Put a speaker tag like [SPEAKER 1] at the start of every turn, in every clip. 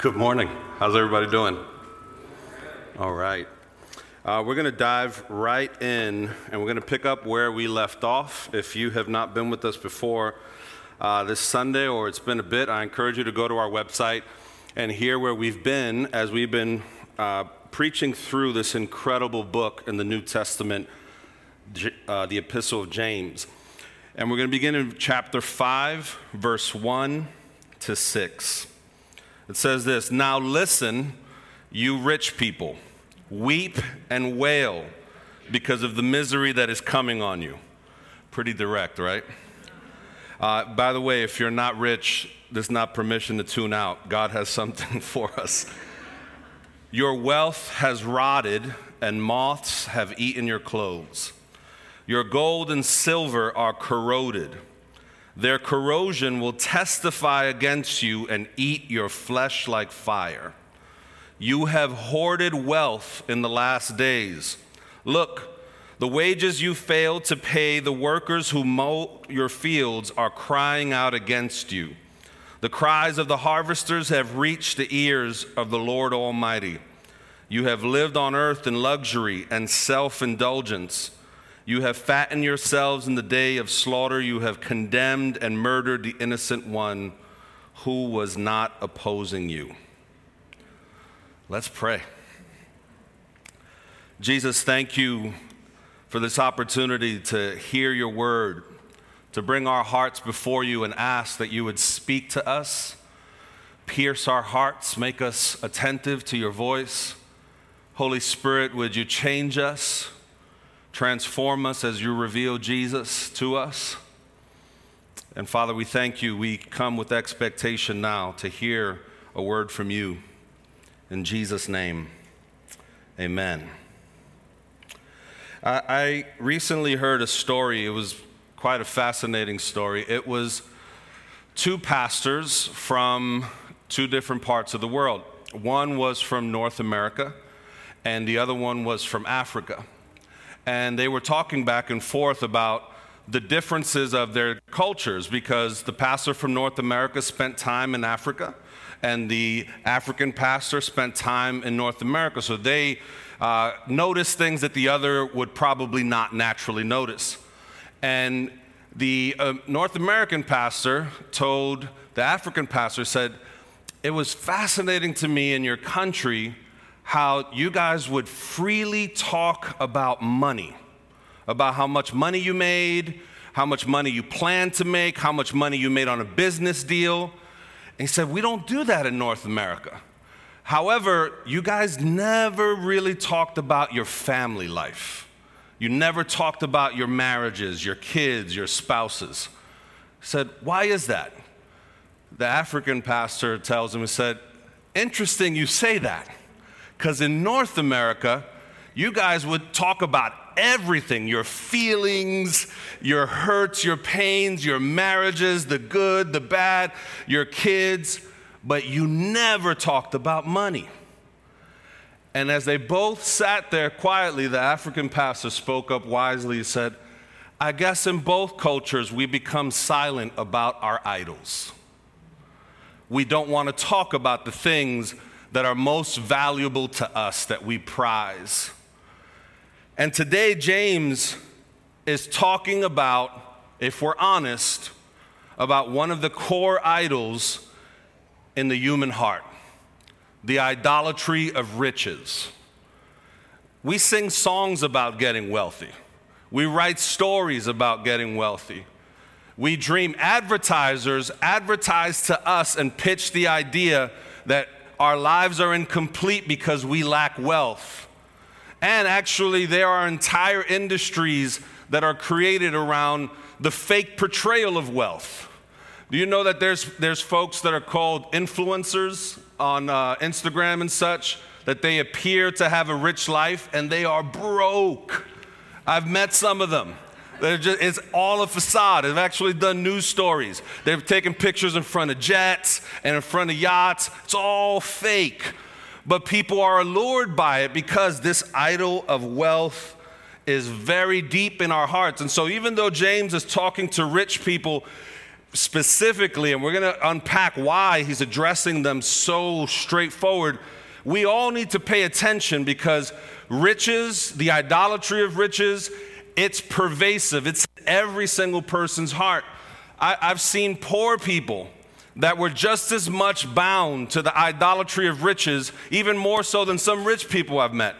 [SPEAKER 1] Good morning. How's everybody doing? All right. Uh, we're going to dive right in and we're going to pick up where we left off. If you have not been with us before uh, this Sunday or it's been a bit, I encourage you to go to our website and hear where we've been as we've been uh, preaching through this incredible book in the New Testament, uh, the Epistle of James. And we're going to begin in chapter 5, verse 1 to 6. It says this Now listen, you rich people, weep and wail because of the misery that is coming on you. Pretty direct, right? Uh, by the way, if you're not rich, there's not permission to tune out. God has something for us. Your wealth has rotted, and moths have eaten your clothes. Your gold and silver are corroded their corrosion will testify against you and eat your flesh like fire. You have hoarded wealth in the last days. Look, the wages you failed to pay the workers who mow your fields are crying out against you. The cries of the harvesters have reached the ears of the Lord Almighty. You have lived on earth in luxury and self indulgence. You have fattened yourselves in the day of slaughter. You have condemned and murdered the innocent one who was not opposing you. Let's pray. Jesus, thank you for this opportunity to hear your word, to bring our hearts before you and ask that you would speak to us, pierce our hearts, make us attentive to your voice. Holy Spirit, would you change us? Transform us as you reveal Jesus to us. And Father, we thank you. We come with expectation now to hear a word from you. In Jesus' name, amen. I recently heard a story. It was quite a fascinating story. It was two pastors from two different parts of the world. One was from North America, and the other one was from Africa and they were talking back and forth about the differences of their cultures because the pastor from North America spent time in Africa and the African pastor spent time in North America. So they uh, noticed things that the other would probably not naturally notice. And the uh, North American pastor told the African pastor, said, It was fascinating to me in your country how you guys would freely talk about money, about how much money you made, how much money you plan to make, how much money you made on a business deal. And he said, We don't do that in North America. However, you guys never really talked about your family life. You never talked about your marriages, your kids, your spouses. He said, Why is that? The African pastor tells him, He said, Interesting you say that. Because in North America, you guys would talk about everything your feelings, your hurts, your pains, your marriages, the good, the bad, your kids, but you never talked about money. And as they both sat there quietly, the African pastor spoke up wisely and said, I guess in both cultures we become silent about our idols. We don't want to talk about the things that are most valuable to us that we prize. And today, James is talking about, if we're honest, about one of the core idols in the human heart the idolatry of riches. We sing songs about getting wealthy. We write stories about getting wealthy. We dream advertisers advertise to us and pitch the idea that our lives are incomplete because we lack wealth. And actually, there are entire industries that are created around the fake portrayal of wealth. Do you know that there's, there's folks that are called influencers on uh, Instagram and such, that they appear to have a rich life and they are broke? I've met some of them. Just, it's all a facade. They've actually done news stories. They've taken pictures in front of jets and in front of yachts. It's all fake. But people are allured by it because this idol of wealth is very deep in our hearts. And so, even though James is talking to rich people, specifically, and we're going to unpack why he's addressing them so straightforward, we all need to pay attention because riches, the idolatry of riches, it's pervasive. It's every single person's heart. I, have seen poor people that were just as much bound to the idolatry of riches, even more so than some rich people I've met.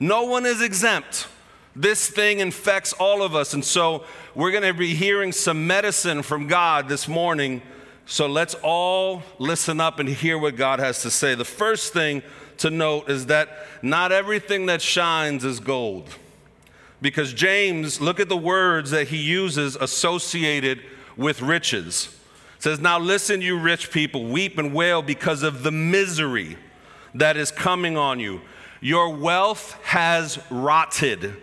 [SPEAKER 1] No one is exempt. This thing infects all of us. And so we're going to be hearing some medicine from God this morning. So let's all listen up and hear what God has to say. The first thing to note is that not everything that shines is gold. Because James, look at the words that he uses associated with riches. It says, Now listen, you rich people, weep and wail because of the misery that is coming on you. Your wealth has rotted,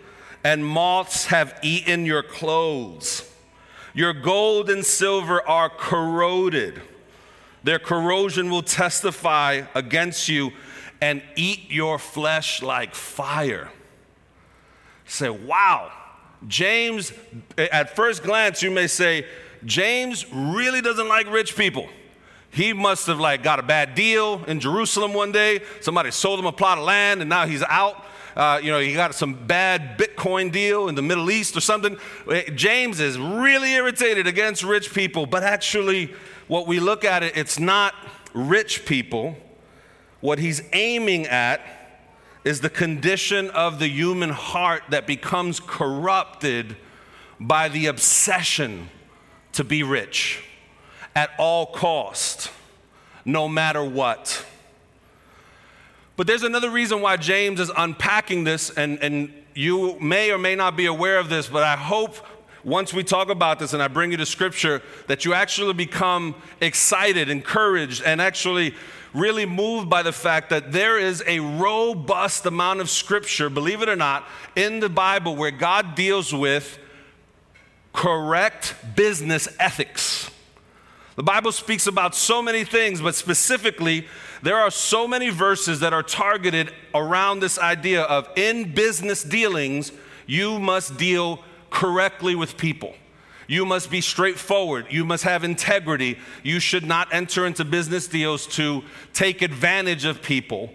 [SPEAKER 1] and moths have eaten your clothes. Your gold and silver are corroded. Their corrosion will testify against you and eat your flesh like fire. Say, wow. James, at first glance, you may say, James really doesn't like rich people. He must have like got a bad deal in Jerusalem one day. Somebody sold him a plot of land and now he's out. Uh, you know, he got some bad Bitcoin deal in the Middle East or something. James is really irritated against rich people, but actually, what we look at it, it's not rich people. What he's aiming at is the condition of the human heart that becomes corrupted by the obsession to be rich at all cost, no matter what. But there's another reason why James is unpacking this, and, and you may or may not be aware of this, but I hope once we talk about this and I bring you to scripture, that you actually become excited, encouraged, and actually really moved by the fact that there is a robust amount of scripture, believe it or not, in the Bible where God deals with correct business ethics. The Bible speaks about so many things, but specifically, there are so many verses that are targeted around this idea of in business dealings, you must deal correctly with people. You must be straightforward. You must have integrity. You should not enter into business deals to take advantage of people.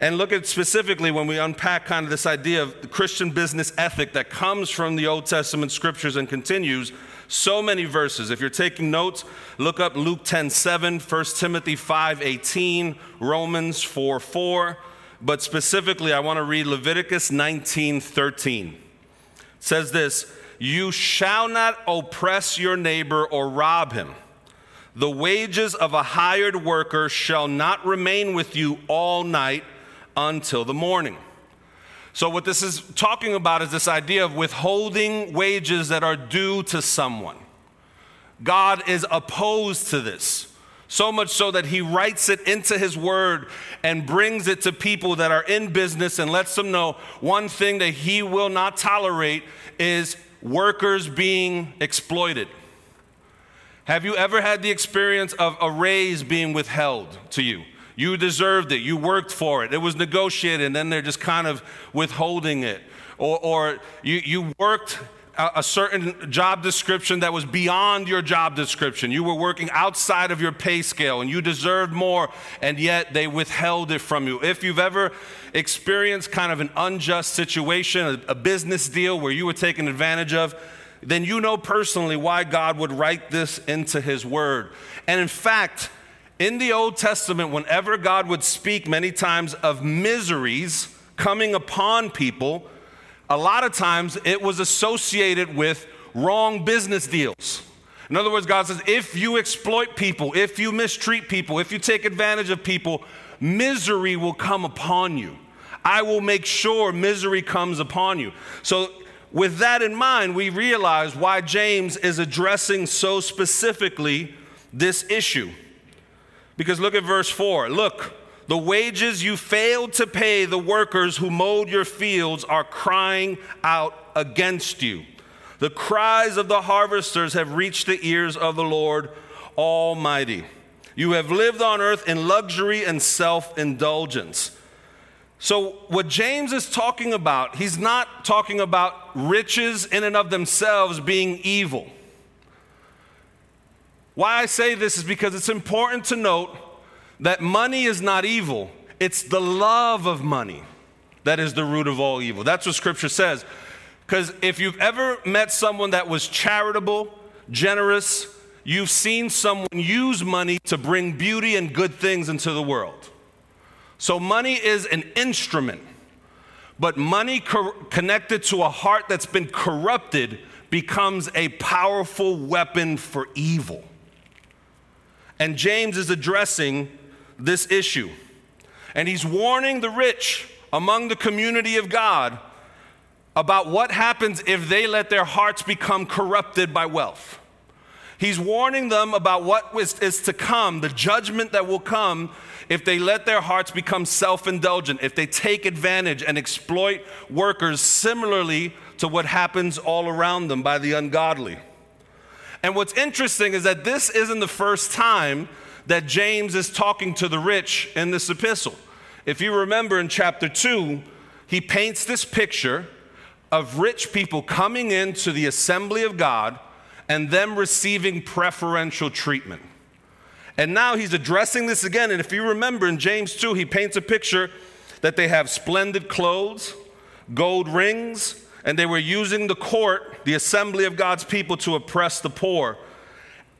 [SPEAKER 1] And look at specifically when we unpack kind of this idea of the Christian business ethic that comes from the Old Testament scriptures and continues. So many verses. If you're taking notes, look up Luke 10 7, 1 Timothy 5 18, Romans 4 4. But specifically, I want to read Leviticus 19 13. It says this you shall not oppress your neighbor or rob him. The wages of a hired worker shall not remain with you all night until the morning. So, what this is talking about is this idea of withholding wages that are due to someone. God is opposed to this, so much so that He writes it into His Word and brings it to people that are in business and lets them know one thing that He will not tolerate is workers being exploited. Have you ever had the experience of a raise being withheld to you? You deserved it, you worked for it, it was negotiated, and then they're just kind of withholding it. Or, or you, you worked a, certain job description that was beyond your job description. You were working outside of your pay scale and you deserved more, and yet they withheld it from you. If you've ever experienced kind of an unjust situation, a, a business deal where you were taken advantage of, then you know personally why God would write this into His Word. And in fact, in the Old Testament, whenever God would speak many times of miseries coming upon people, a lot of times it was associated with wrong business deals. In other words, God says, if you exploit people, if you mistreat people, if you take advantage of people, misery will come upon you. I will make sure misery comes upon you. So, with that in mind, we realize why James is addressing so specifically this issue. Because look at verse 4. Look, the wages you failed to pay the workers who mowed your fields are crying out against you. The cries of the harvesters have reached the ears of the Lord Almighty. You have lived on earth in luxury and self indulgence. So, what James is talking about, he's not talking about riches in and of themselves being evil. Why I say this is because it's important to note that money is not evil, it's the love of money that is the root of all evil. That's what scripture says. Because if you've ever met someone that was charitable, generous, you've seen someone use money to bring beauty and good things into the world. So, money is an instrument, but money co- connected to a heart that's been corrupted becomes a powerful weapon for evil. And James is addressing this issue. And he's warning the rich among the community of God about what happens if they let their hearts become corrupted by wealth. He's warning them about what is to come, the judgment that will come if they let their hearts become self indulgent, if they take advantage and exploit workers similarly to what happens all around them by the ungodly. And what's interesting is that this isn't the first time that James is talking to the rich in this epistle. If you remember in chapter 2, he paints this picture of rich people coming into the assembly of God and them receiving preferential treatment. And now he's addressing this again. And if you remember in James 2, he paints a picture that they have splendid clothes, gold rings, and they were using the court, the assembly of God's people, to oppress the poor.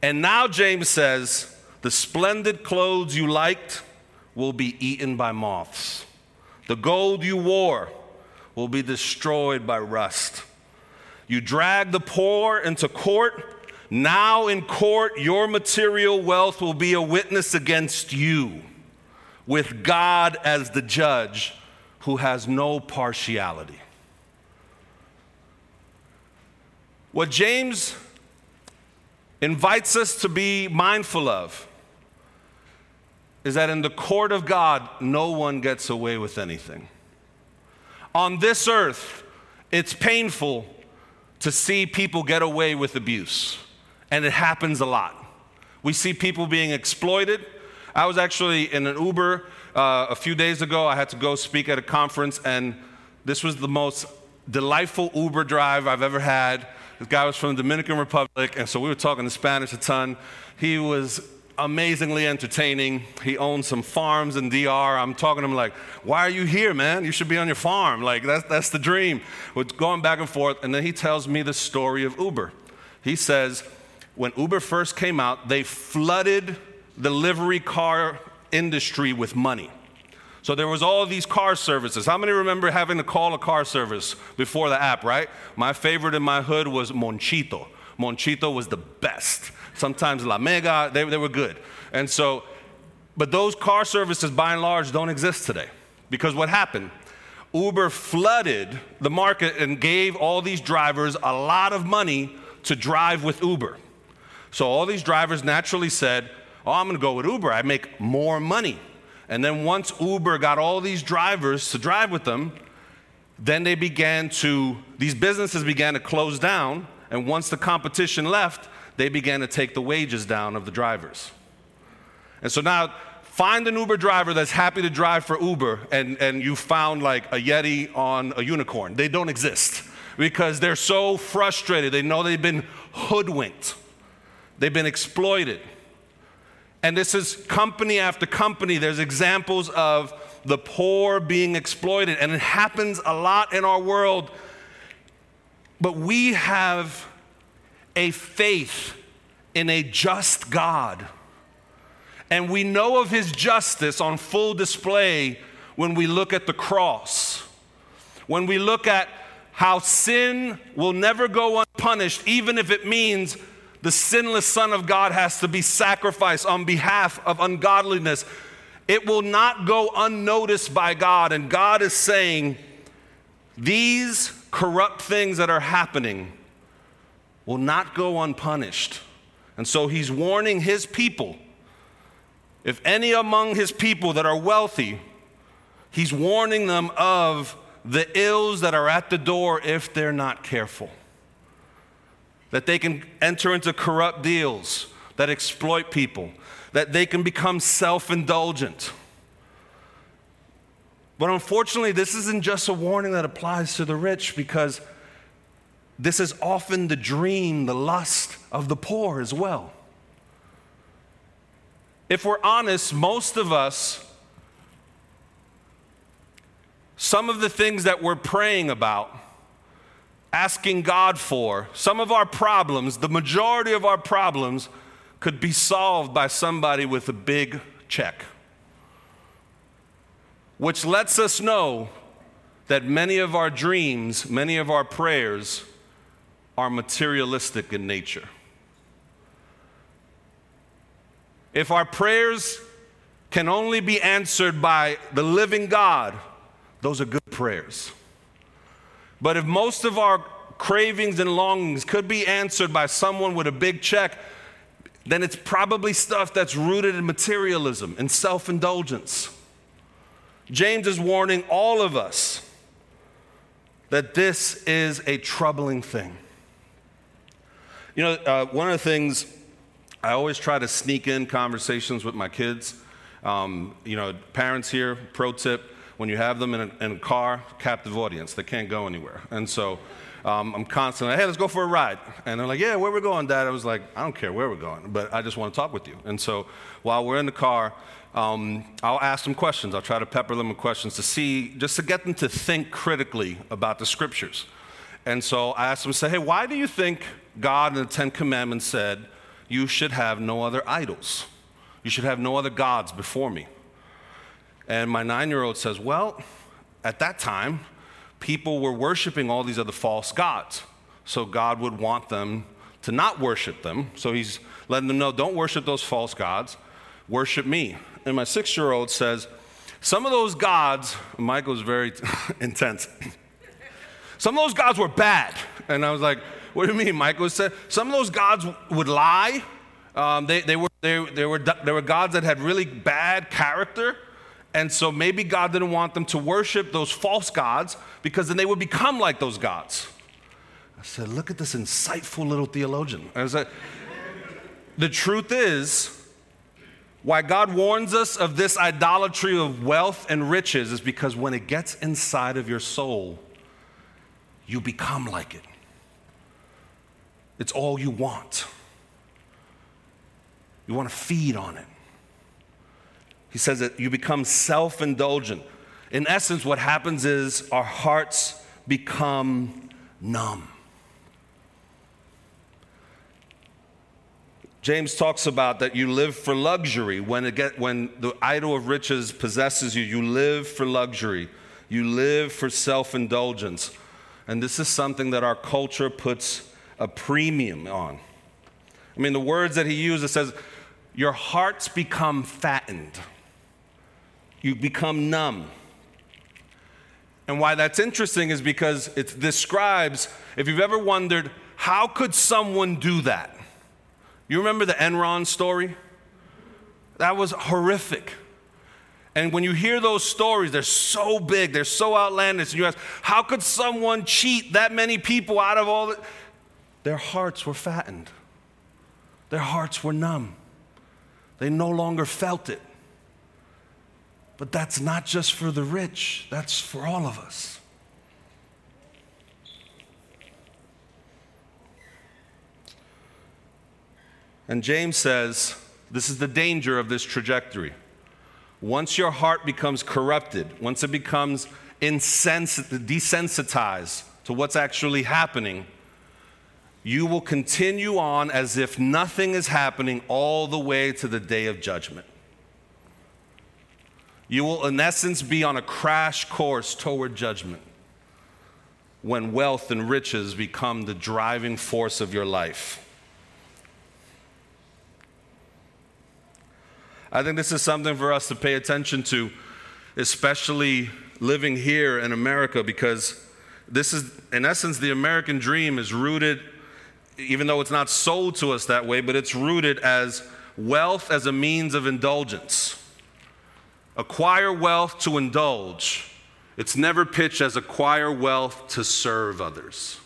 [SPEAKER 1] And now James says, The splendid clothes you liked will be eaten by moths. The gold you wore will be destroyed by rust. You drag the poor into court. Now, in court, your material wealth will be a witness against you, with God as the judge who has no partiality. What James invites us to be mindful of is that in the court of God, no one gets away with anything. On this earth, it's painful to see people get away with abuse, and it happens a lot. We see people being exploited. I was actually in an Uber uh, a few days ago. I had to go speak at a conference, and this was the most delightful Uber drive I've ever had. This guy was from the Dominican Republic, and so we were talking in Spanish a ton. He was amazingly entertaining. He owns some farms in DR. I'm talking to him like, why are you here, man? You should be on your farm. Like, that's, that's the dream. We're going back and forth. And then he tells me the story of Uber. He says, when Uber first came out, they flooded the livery car industry with money. So there was all these car services. How many remember having to call a car service before the app, right? My favorite in my hood was Monchito. Monchito was the best sometimes La Mega, they, they were good. And so, but those car services by and large don't exist today. Because what happened? Uber flooded the market and gave all these drivers a lot of money to drive with Uber. So all these drivers naturally said, Oh, I'm gonna go with Uber. I make more money. And then once Uber got all these drivers to drive with them, then they began to, these businesses began to close down. And once the competition left, they began to take the wages down of the drivers. And so now, find an Uber driver that's happy to drive for Uber, and, and you found like a Yeti on a unicorn. They don't exist because they're so frustrated. They know they've been hoodwinked, they've been exploited. And this is company after company. There's examples of the poor being exploited, and it happens a lot in our world. But we have a faith in a just God. And we know of his justice on full display when we look at the cross. When we look at how sin will never go unpunished, even if it means the sinless Son of God has to be sacrificed on behalf of ungodliness. It will not go unnoticed by God. And God is saying, these corrupt things that are happening will not go unpunished. And so he's warning his people if any among his people that are wealthy, he's warning them of the ills that are at the door if they're not careful. That they can enter into corrupt deals that exploit people, that they can become self indulgent. But unfortunately, this isn't just a warning that applies to the rich because this is often the dream, the lust of the poor as well. if we're honest, most of us, some of the things that we're praying about, asking God for, some of our problems, the majority of our problems, could be solved by somebody with a big check. Which lets us know that many of our dreams, many of our prayers are materialistic in nature. If our prayers can only be answered by the living God, those are good prayers. But if most of our cravings and longings could be answered by someone with a big check, then it's probably stuff that's rooted in materialism and self indulgence. James is warning all of us that this is a troubling thing. You know, uh, one of the things I always try to sneak in conversations with my kids. Um, you know, parents here, pro tip when you have them in a, in a car, captive audience, they can't go anywhere. And so um, I'm constantly, hey, let's go for a ride. And they're like, yeah, where we're going, Dad? I was like, I don't care where we're going, but I just want to talk with you. And so while we're in the car, um, I'll ask them questions. I'll try to pepper them with questions to see, just to get them to think critically about the scriptures. And so I asked him, say, hey, why do you think God in the Ten Commandments said, you should have no other idols? You should have no other gods before me. And my nine year old says, well, at that time, people were worshiping all these other false gods. So God would want them to not worship them. So he's letting them know, don't worship those false gods, worship me. And my six year old says, some of those gods, Michael's very intense. Some of those gods were bad. And I was like, what do you mean? Michael said, some of those gods would lie. Um, they, they, were, they, they, were, they were gods that had really bad character. And so maybe God didn't want them to worship those false gods because then they would become like those gods. I said, look at this insightful little theologian. I said, the truth is, why God warns us of this idolatry of wealth and riches is because when it gets inside of your soul, you become like it. It's all you want. You want to feed on it. He says that you become self indulgent. In essence, what happens is our hearts become numb. James talks about that you live for luxury. When, it get, when the idol of riches possesses you, you live for luxury. You live for self indulgence. And this is something that our culture puts a premium on. I mean, the words that he uses says, Your hearts become fattened, you become numb. And why that's interesting is because it describes, if you've ever wondered, how could someone do that? You remember the Enron story? That was horrific. And when you hear those stories, they're so big, they're so outlandish. And you ask, how could someone cheat that many people out of all? Their hearts were fattened, their hearts were numb. They no longer felt it. But that's not just for the rich, that's for all of us. And James says, this is the danger of this trajectory. Once your heart becomes corrupted, once it becomes desensitized to what's actually happening, you will continue on as if nothing is happening all the way to the day of judgment. You will, in essence, be on a crash course toward judgment when wealth and riches become the driving force of your life. I think this is something for us to pay attention to, especially living here in America, because this is, in essence, the American dream is rooted, even though it's not sold to us that way, but it's rooted as wealth as a means of indulgence. Acquire wealth to indulge. It's never pitched as acquire wealth to serve others.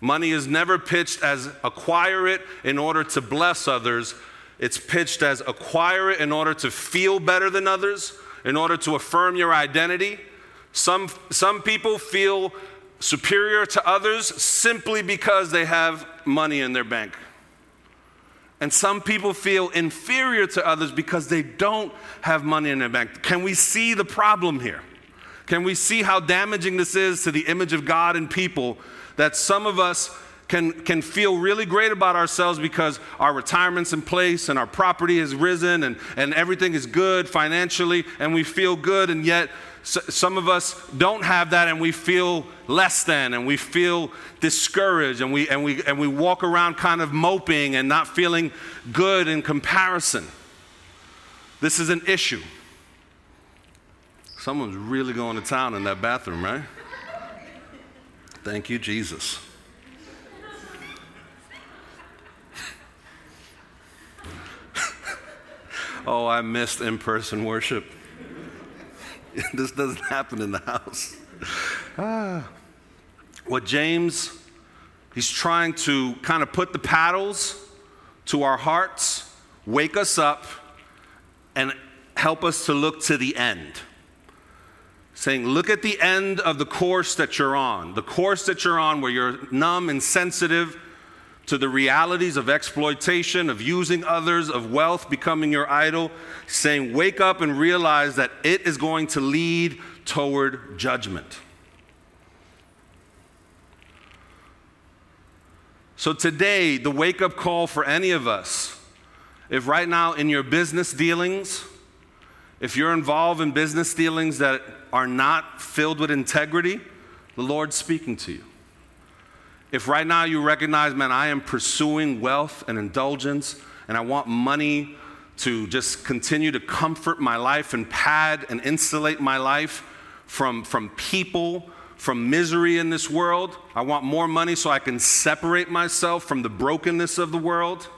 [SPEAKER 1] Money is never pitched as acquire it in order to bless others, it's pitched as acquire it in order to feel better than others, in order to affirm your identity. Some, some people feel superior to others simply because they have money in their bank. And some people feel inferior to others because they don't have money in their bank. Can we see the problem here? Can we see how damaging this is to the image of God and people that some of us can, can feel really great about ourselves because our retirement's in place and our property has risen and, and everything is good financially and we feel good, and yet some of us don't have that and we feel less than and we feel discouraged and we, and, we, and we walk around kind of moping and not feeling good in comparison. This is an issue. Someone's really going to town in that bathroom, right? Thank you, Jesus. Oh, I missed in person worship. this doesn't happen in the house. Ah. What James, he's trying to kind of put the paddles to our hearts, wake us up, and help us to look to the end. Saying, look at the end of the course that you're on, the course that you're on where you're numb and sensitive to the realities of exploitation, of using others, of wealth becoming your idol, saying, Wake up and realize that it is going to lead toward judgment. So, today, the wake up call for any of us, if right now in your business dealings, if you're involved in business dealings that are not filled with integrity, the Lord's speaking to you. If right now you recognize, man, I am pursuing wealth and indulgence, and I want money to just continue to comfort my life and pad and insulate my life from, from people, from misery in this world. I want more money so I can separate myself from the brokenness of the world.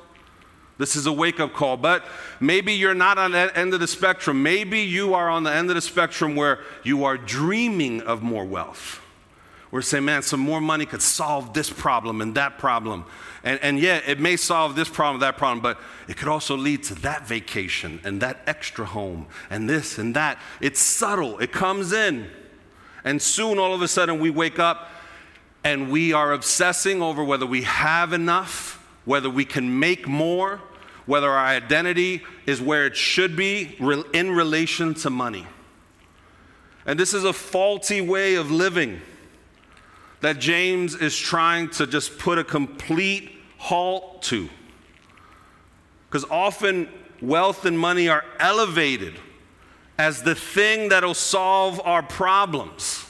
[SPEAKER 1] This is a wake up call. But maybe you're not on that end of the spectrum. Maybe you are on the end of the spectrum where you are dreaming of more wealth. We're saying, man, some more money could solve this problem and that problem. And, and yeah, it may solve this problem, that problem, but it could also lead to that vacation and that extra home and this and that. It's subtle, it comes in. And soon, all of a sudden, we wake up and we are obsessing over whether we have enough, whether we can make more, whether our identity is where it should be in relation to money. And this is a faulty way of living that James is trying to just put a complete halt to. Because often wealth and money are elevated as the thing that'll solve our problems.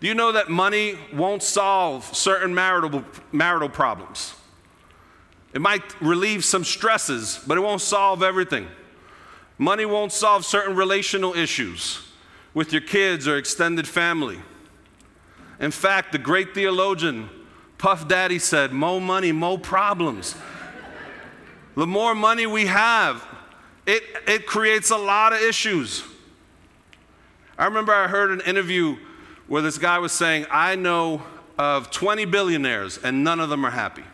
[SPEAKER 1] Do you know that money won't solve certain marital, marital problems? It might relieve some stresses, but it won't solve everything. Money won't solve certain relational issues with your kids or extended family. In fact, the great theologian Puff Daddy said, More money, more problems. the more money we have, it, it creates a lot of issues. I remember I heard an interview where this guy was saying, I know of 20 billionaires and none of them are happy.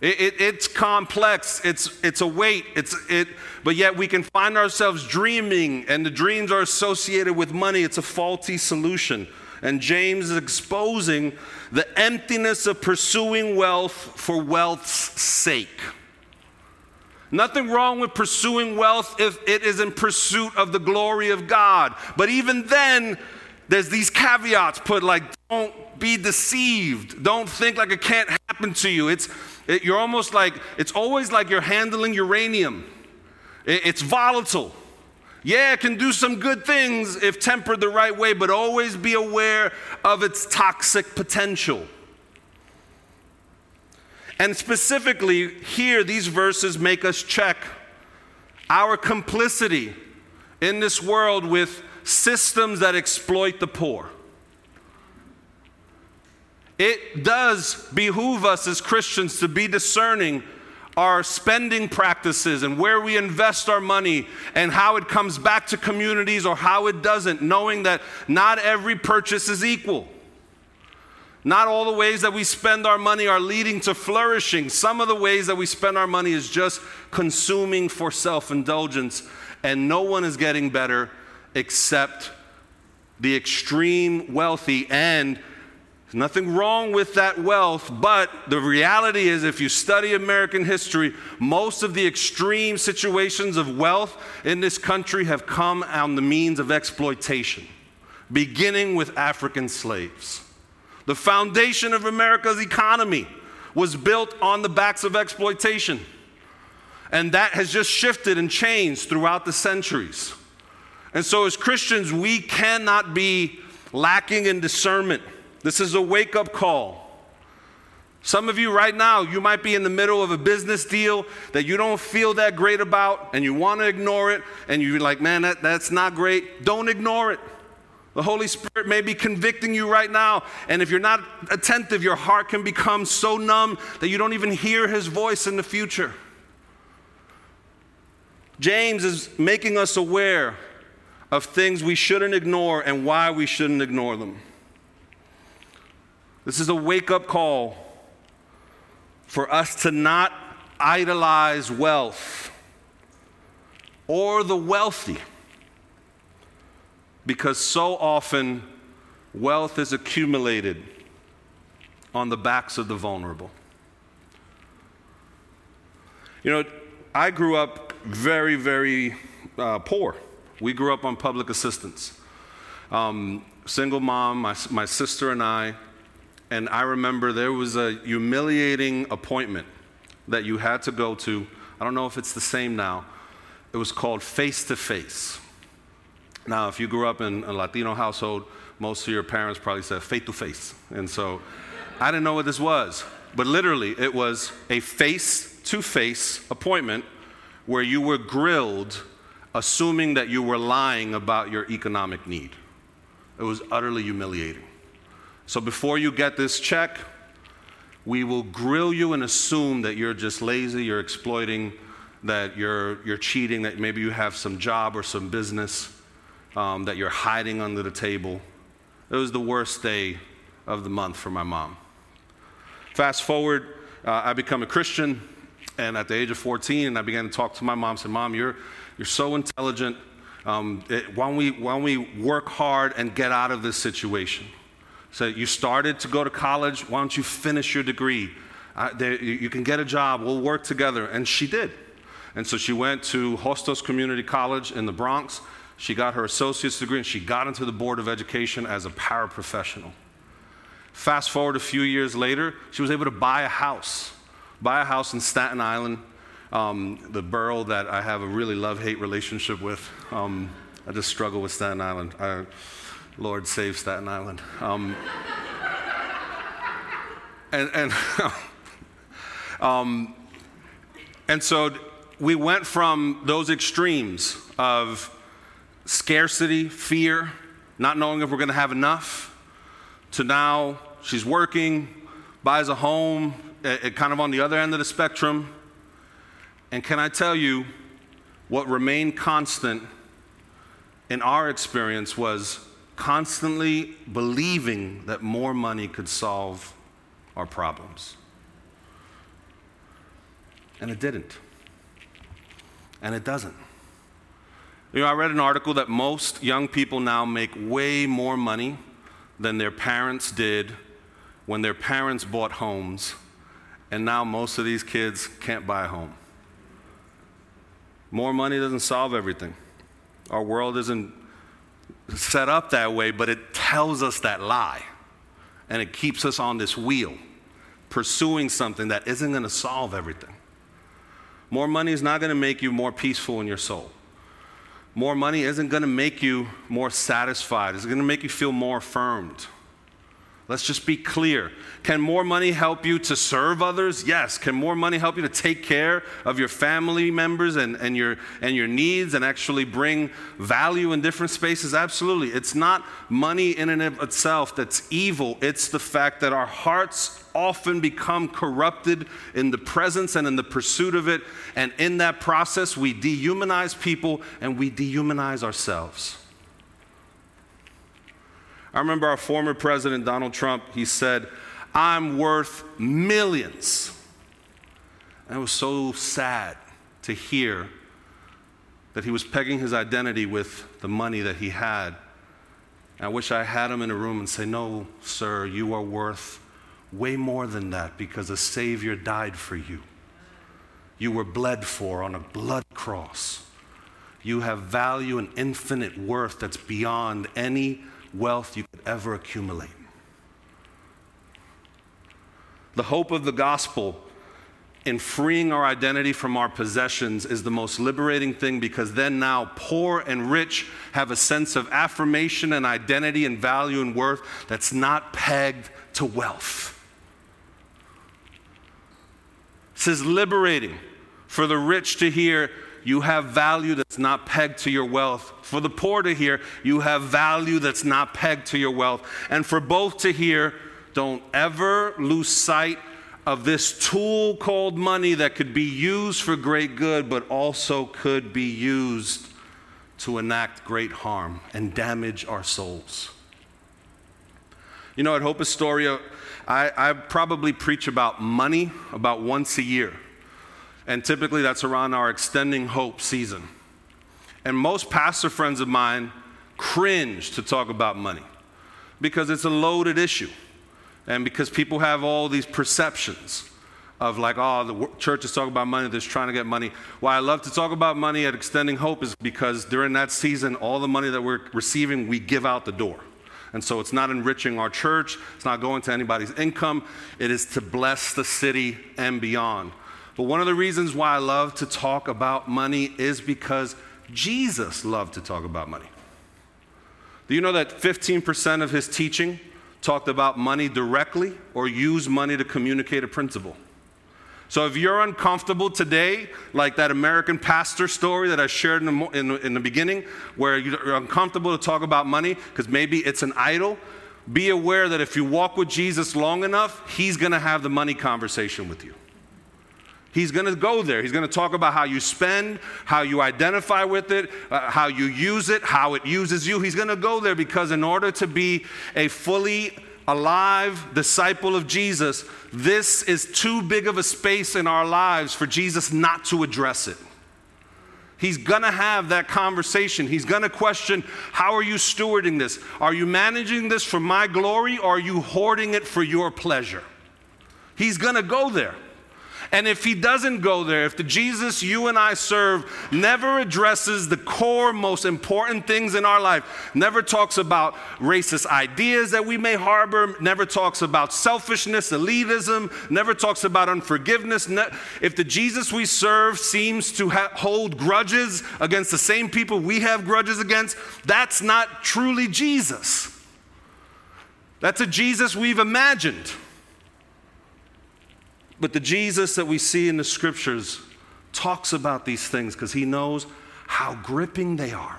[SPEAKER 1] It, it, it's complex, it's, it's a weight, it's, it, but yet we can find ourselves dreaming, and the dreams are associated with money. It's a faulty solution. And James is exposing the emptiness of pursuing wealth for wealth's sake. Nothing wrong with pursuing wealth if it is in pursuit of the glory of God. But even then, there's these caveats put like, don't be deceived. Don't think like it can't happen to you. It's, it, you're almost like, it's always like you're handling uranium, it, it's volatile. Yeah, it can do some good things if tempered the right way, but always be aware of its toxic potential. And specifically, here, these verses make us check our complicity in this world with systems that exploit the poor. It does behoove us as Christians to be discerning our spending practices and where we invest our money and how it comes back to communities or how it doesn't, knowing that not every purchase is equal. Not all the ways that we spend our money are leading to flourishing. Some of the ways that we spend our money is just consuming for self indulgence, and no one is getting better except the extreme wealthy and nothing wrong with that wealth, but the reality is, if you study American history, most of the extreme situations of wealth in this country have come on the means of exploitation, beginning with African slaves. The foundation of America's economy was built on the backs of exploitation. And that has just shifted and changed throughout the centuries. And so, as Christians, we cannot be lacking in discernment. This is a wake up call. Some of you right now, you might be in the middle of a business deal that you don't feel that great about and you want to ignore it and you're like, man, that, that's not great. Don't ignore it. The Holy Spirit may be convicting you right now. And if you're not attentive, your heart can become so numb that you don't even hear His voice in the future. James is making us aware of things we shouldn't ignore and why we shouldn't ignore them. This is a wake up call for us to not idolize wealth or the wealthy because so often wealth is accumulated on the backs of the vulnerable. You know, I grew up very, very uh, poor. We grew up on public assistance. Um, single mom, my, my sister and I, and I remember there was a humiliating appointment that you had to go to. I don't know if it's the same now. It was called face to face. Now, if you grew up in a Latino household, most of your parents probably said face to face. And so I didn't know what this was. But literally, it was a face to face appointment where you were grilled, assuming that you were lying about your economic need. It was utterly humiliating. So before you get this check, we will grill you and assume that you're just lazy, you're exploiting, that you're, you're cheating, that maybe you have some job or some business um, that you're hiding under the table. It was the worst day of the month for my mom. Fast forward, uh, I become a Christian, and at the age of 14, I began to talk to my mom. Said, "Mom, you're you're so intelligent. Um, it, why, don't we, why don't we work hard and get out of this situation?" So you started to go to college. Why don't you finish your degree? Uh, there, you, can get a job. We'll work together. And she did. And so she went to Hostos Community College in the Bronx. She got her associate's degree and she got into the Board of Education as a paraprofessional. Fast forward a few years later, she was able to buy a house, buy a house in Staten Island, um, the borough that I have a really love hate relationship with. Um, I just struggle with Staten Island. I, Lord save Staten Island. Um, and, and, um, and so we went from those extremes of scarcity, fear, not knowing if we're going to have enough, to now she's working, buys a home, it, it kind of on the other end of the spectrum. And can I tell you, what remained constant in our experience was constantly believing that more money could solve our problems. And it didn't. And it doesn't. You know, I read an article that most young people now make way more money than their parents did when their parents bought homes, and now most of these kids can't buy a home. More money doesn't solve everything. Our world isn't set up that way, but it tells us that lie. And it keeps us on this wheel, pursuing something that isn't going to solve everything. More money is not going to make you more peaceful in your soul more money isn't going to make you more satisfied. It's going to make you feel more affirmed. Let's just be clear. Can more money help you to serve others? Yes. Can more money help you to take care of your family members and, and, your, and your needs and actually bring value in different spaces? Absolutely. It's not money in and of itself that's evil, it's the fact that our hearts often become corrupted in the presence and in the pursuit of it. And in that process, we dehumanize people and we dehumanize ourselves. I remember our former president, Donald Trump, he said, I'm worth millions. And it was so sad to hear that he was pegging his identity with the money that he had. I wish I had him in a room and say, No, sir, you are worth way more than that because a Savior died for you. You were bled for on a blood cross. You have value and infinite worth that's beyond any wealth you could ever accumulate. The hope of the gospel in freeing our identity from our possessions is the most liberating thing because then now poor and rich have a sense of affirmation and identity and value and worth that's not pegged to wealth. This is liberating for the rich to hear you have value that's not pegged to your wealth. For the poor to hear you have value that's not pegged to your wealth. And for both to hear, don't ever lose sight of this tool called money that could be used for great good, but also could be used to enact great harm and damage our souls. You know, at Hope Astoria, I, I probably preach about money about once a year. And typically that's around our extending hope season. And most pastor friends of mine cringe to talk about money because it's a loaded issue and because people have all these perceptions of like, oh, the church is talking about money, they're trying to get money. Why I love to talk about money at Extending Hope is because during that season, all the money that we're receiving, we give out the door. And so it's not enriching our church, it's not going to anybody's income, it is to bless the city and beyond. But one of the reasons why I love to talk about money is because Jesus loved to talk about money. Do you know that 15% of his teaching talked about money directly or used money to communicate a principle. So if you're uncomfortable today, like that American pastor story that I shared in the, in in the beginning, where you're uncomfortable to talk about money because maybe it's an idol, be aware that if you walk with Jesus long enough, he's going to have the money conversation with you. He's going to go there. He's going to talk about how you spend, how you identify with it, uh, how you use it, how it uses you. He's going to go there because, in order to be a fully alive disciple of Jesus, this is too big of a space in our lives for Jesus not to address it. He's going to have that conversation. He's going to question how are you stewarding this? Are you managing this for my glory or are you hoarding it for your pleasure? He's going to go there. And if he doesn't go there, if the Jesus you and I serve never addresses the core, most important things in our life, never talks about racist ideas that we may harbor, never talks about selfishness, elitism, never talks about unforgiveness, if the Jesus we serve seems to ha- hold grudges against the same people we have grudges against, that's not truly Jesus. That's a Jesus we've imagined. But the Jesus that we see in the scriptures talks about these things because he knows how gripping they are.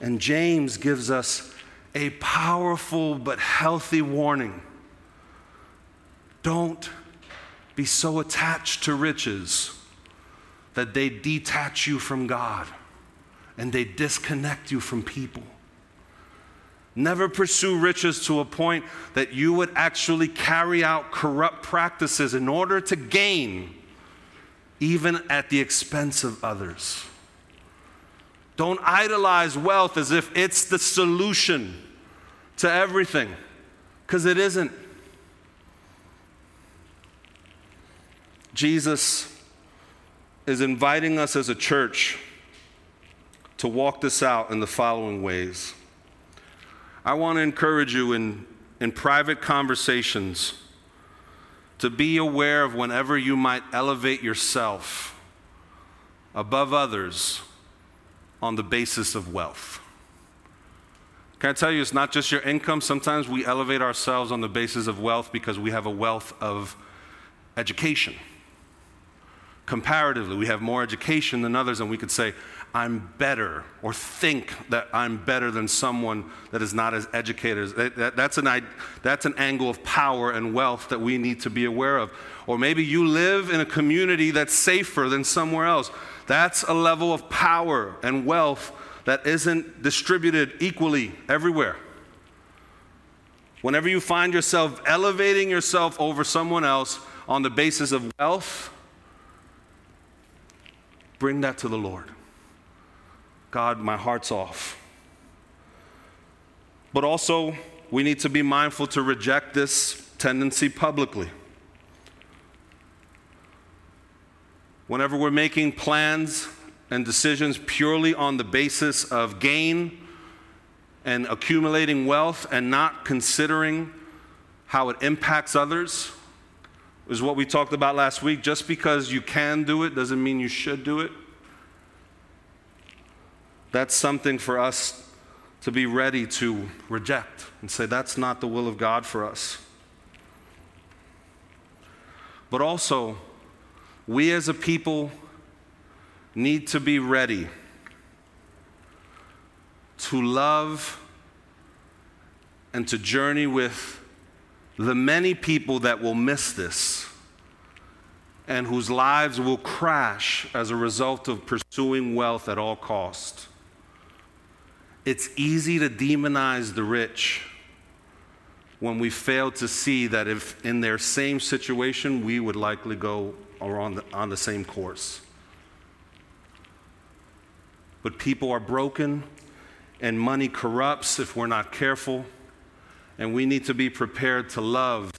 [SPEAKER 1] And James gives us a powerful but healthy warning. Don't be so attached to riches that they detach you from God and they disconnect you from people. Never pursue riches to a point that you would actually carry out corrupt practices in order to gain, even at the expense of others. Don't idolize wealth as if it's the solution to everything, because it isn't. Jesus is inviting us as a church to walk this out in the following ways. I want to encourage you in, in private conversations to be aware of whenever you might elevate yourself above others on the basis of wealth. Can I tell you, it's not just your income. Sometimes we elevate ourselves on the basis of wealth because we have a wealth of education. Comparatively, we have more education than others, and we could say, I'm better or think that I'm better than someone that is not as educated. That, that, that's, an, that's an angle of power and wealth that we need to be aware of. Or maybe you live in a community that's safer than somewhere else. That's a level of power and wealth that isn't distributed equally everywhere. Whenever you find yourself elevating yourself over someone else on the basis of wealth, bring that to the Lord. God, my heart's off. But also, we need to be mindful to reject this tendency publicly. Whenever we're making plans and decisions purely on the basis of gain and accumulating wealth and not considering how it impacts others, is what we talked about last week. Just because you can do it doesn't mean you should do it. That's something for us to be ready to reject and say, that's not the will of God for us. But also, we as a people need to be ready to love and to journey with the many people that will miss this and whose lives will crash as a result of pursuing wealth at all cost. It's easy to demonize the rich when we fail to see that if in their same situation, we would likely go on the, on the same course. But people are broken, and money corrupts if we're not careful, and we need to be prepared to love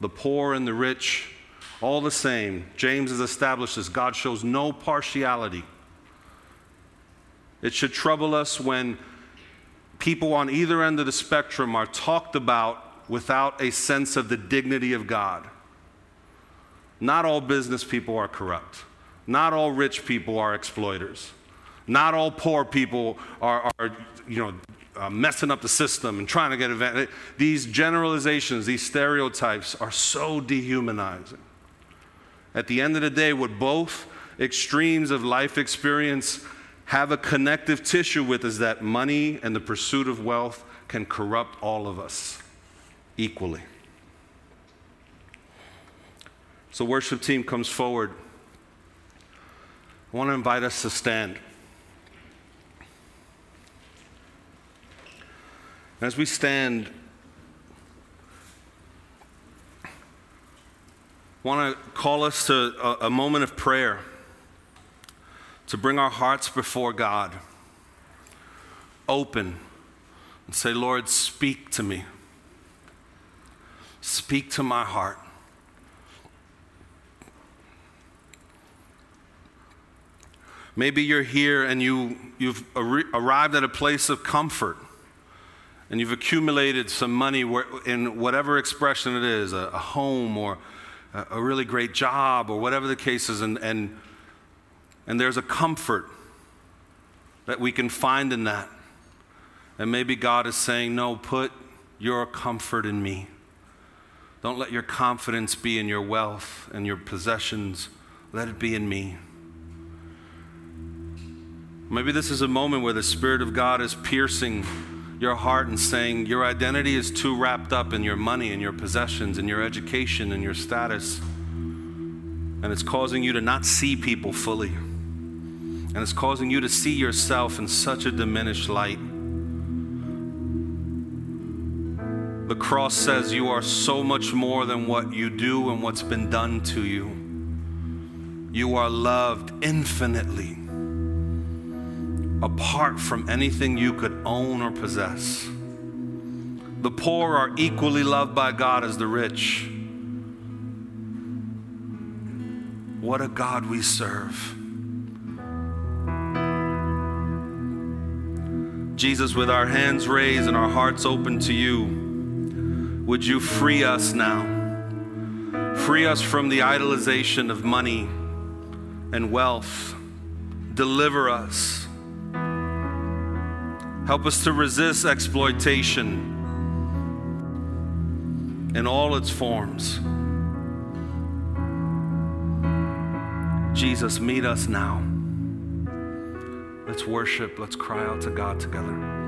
[SPEAKER 1] the poor and the rich all the same. James has established this God shows no partiality. It should trouble us when people on either end of the spectrum are talked about without a sense of the dignity of God. Not all business people are corrupt. Not all rich people are exploiters. Not all poor people are, are you know, uh, messing up the system and trying to get advantage. These generalizations, these stereotypes are so dehumanizing. At the end of the day, what both extremes of life experience have a connective tissue with is that money and the pursuit of wealth can corrupt all of us equally. So, worship team comes forward. I want to invite us to stand. As we stand, I want to call us to a, a moment of prayer to bring our hearts before God open and say, Lord, speak to me. Speak to my heart. Maybe you're here and you, you've ar- arrived at a place of comfort and you've accumulated some money where, in whatever expression it is a, a home or a, a, really great job or whatever the case is, and, and and there's a comfort that we can find in that. And maybe God is saying, No, put your comfort in me. Don't let your confidence be in your wealth and your possessions. Let it be in me. Maybe this is a moment where the Spirit of God is piercing your heart and saying, Your identity is too wrapped up in your money and your possessions and your education and your status. And it's causing you to not see people fully and it's causing you to see yourself in such a diminished light. The cross says you are so much more than what you do and what's been done to you. You are loved infinitely, apart from anything you could own or possess. The poor are equally loved by God as the rich. What a God we serve. Jesus, with our hands raised and our hearts open to you, would you free us now? Free us from the idolization of money and wealth. Deliver us. Help us to resist exploitation in all its forms. Jesus, meet us now. Let's worship. Let's cry out to God together.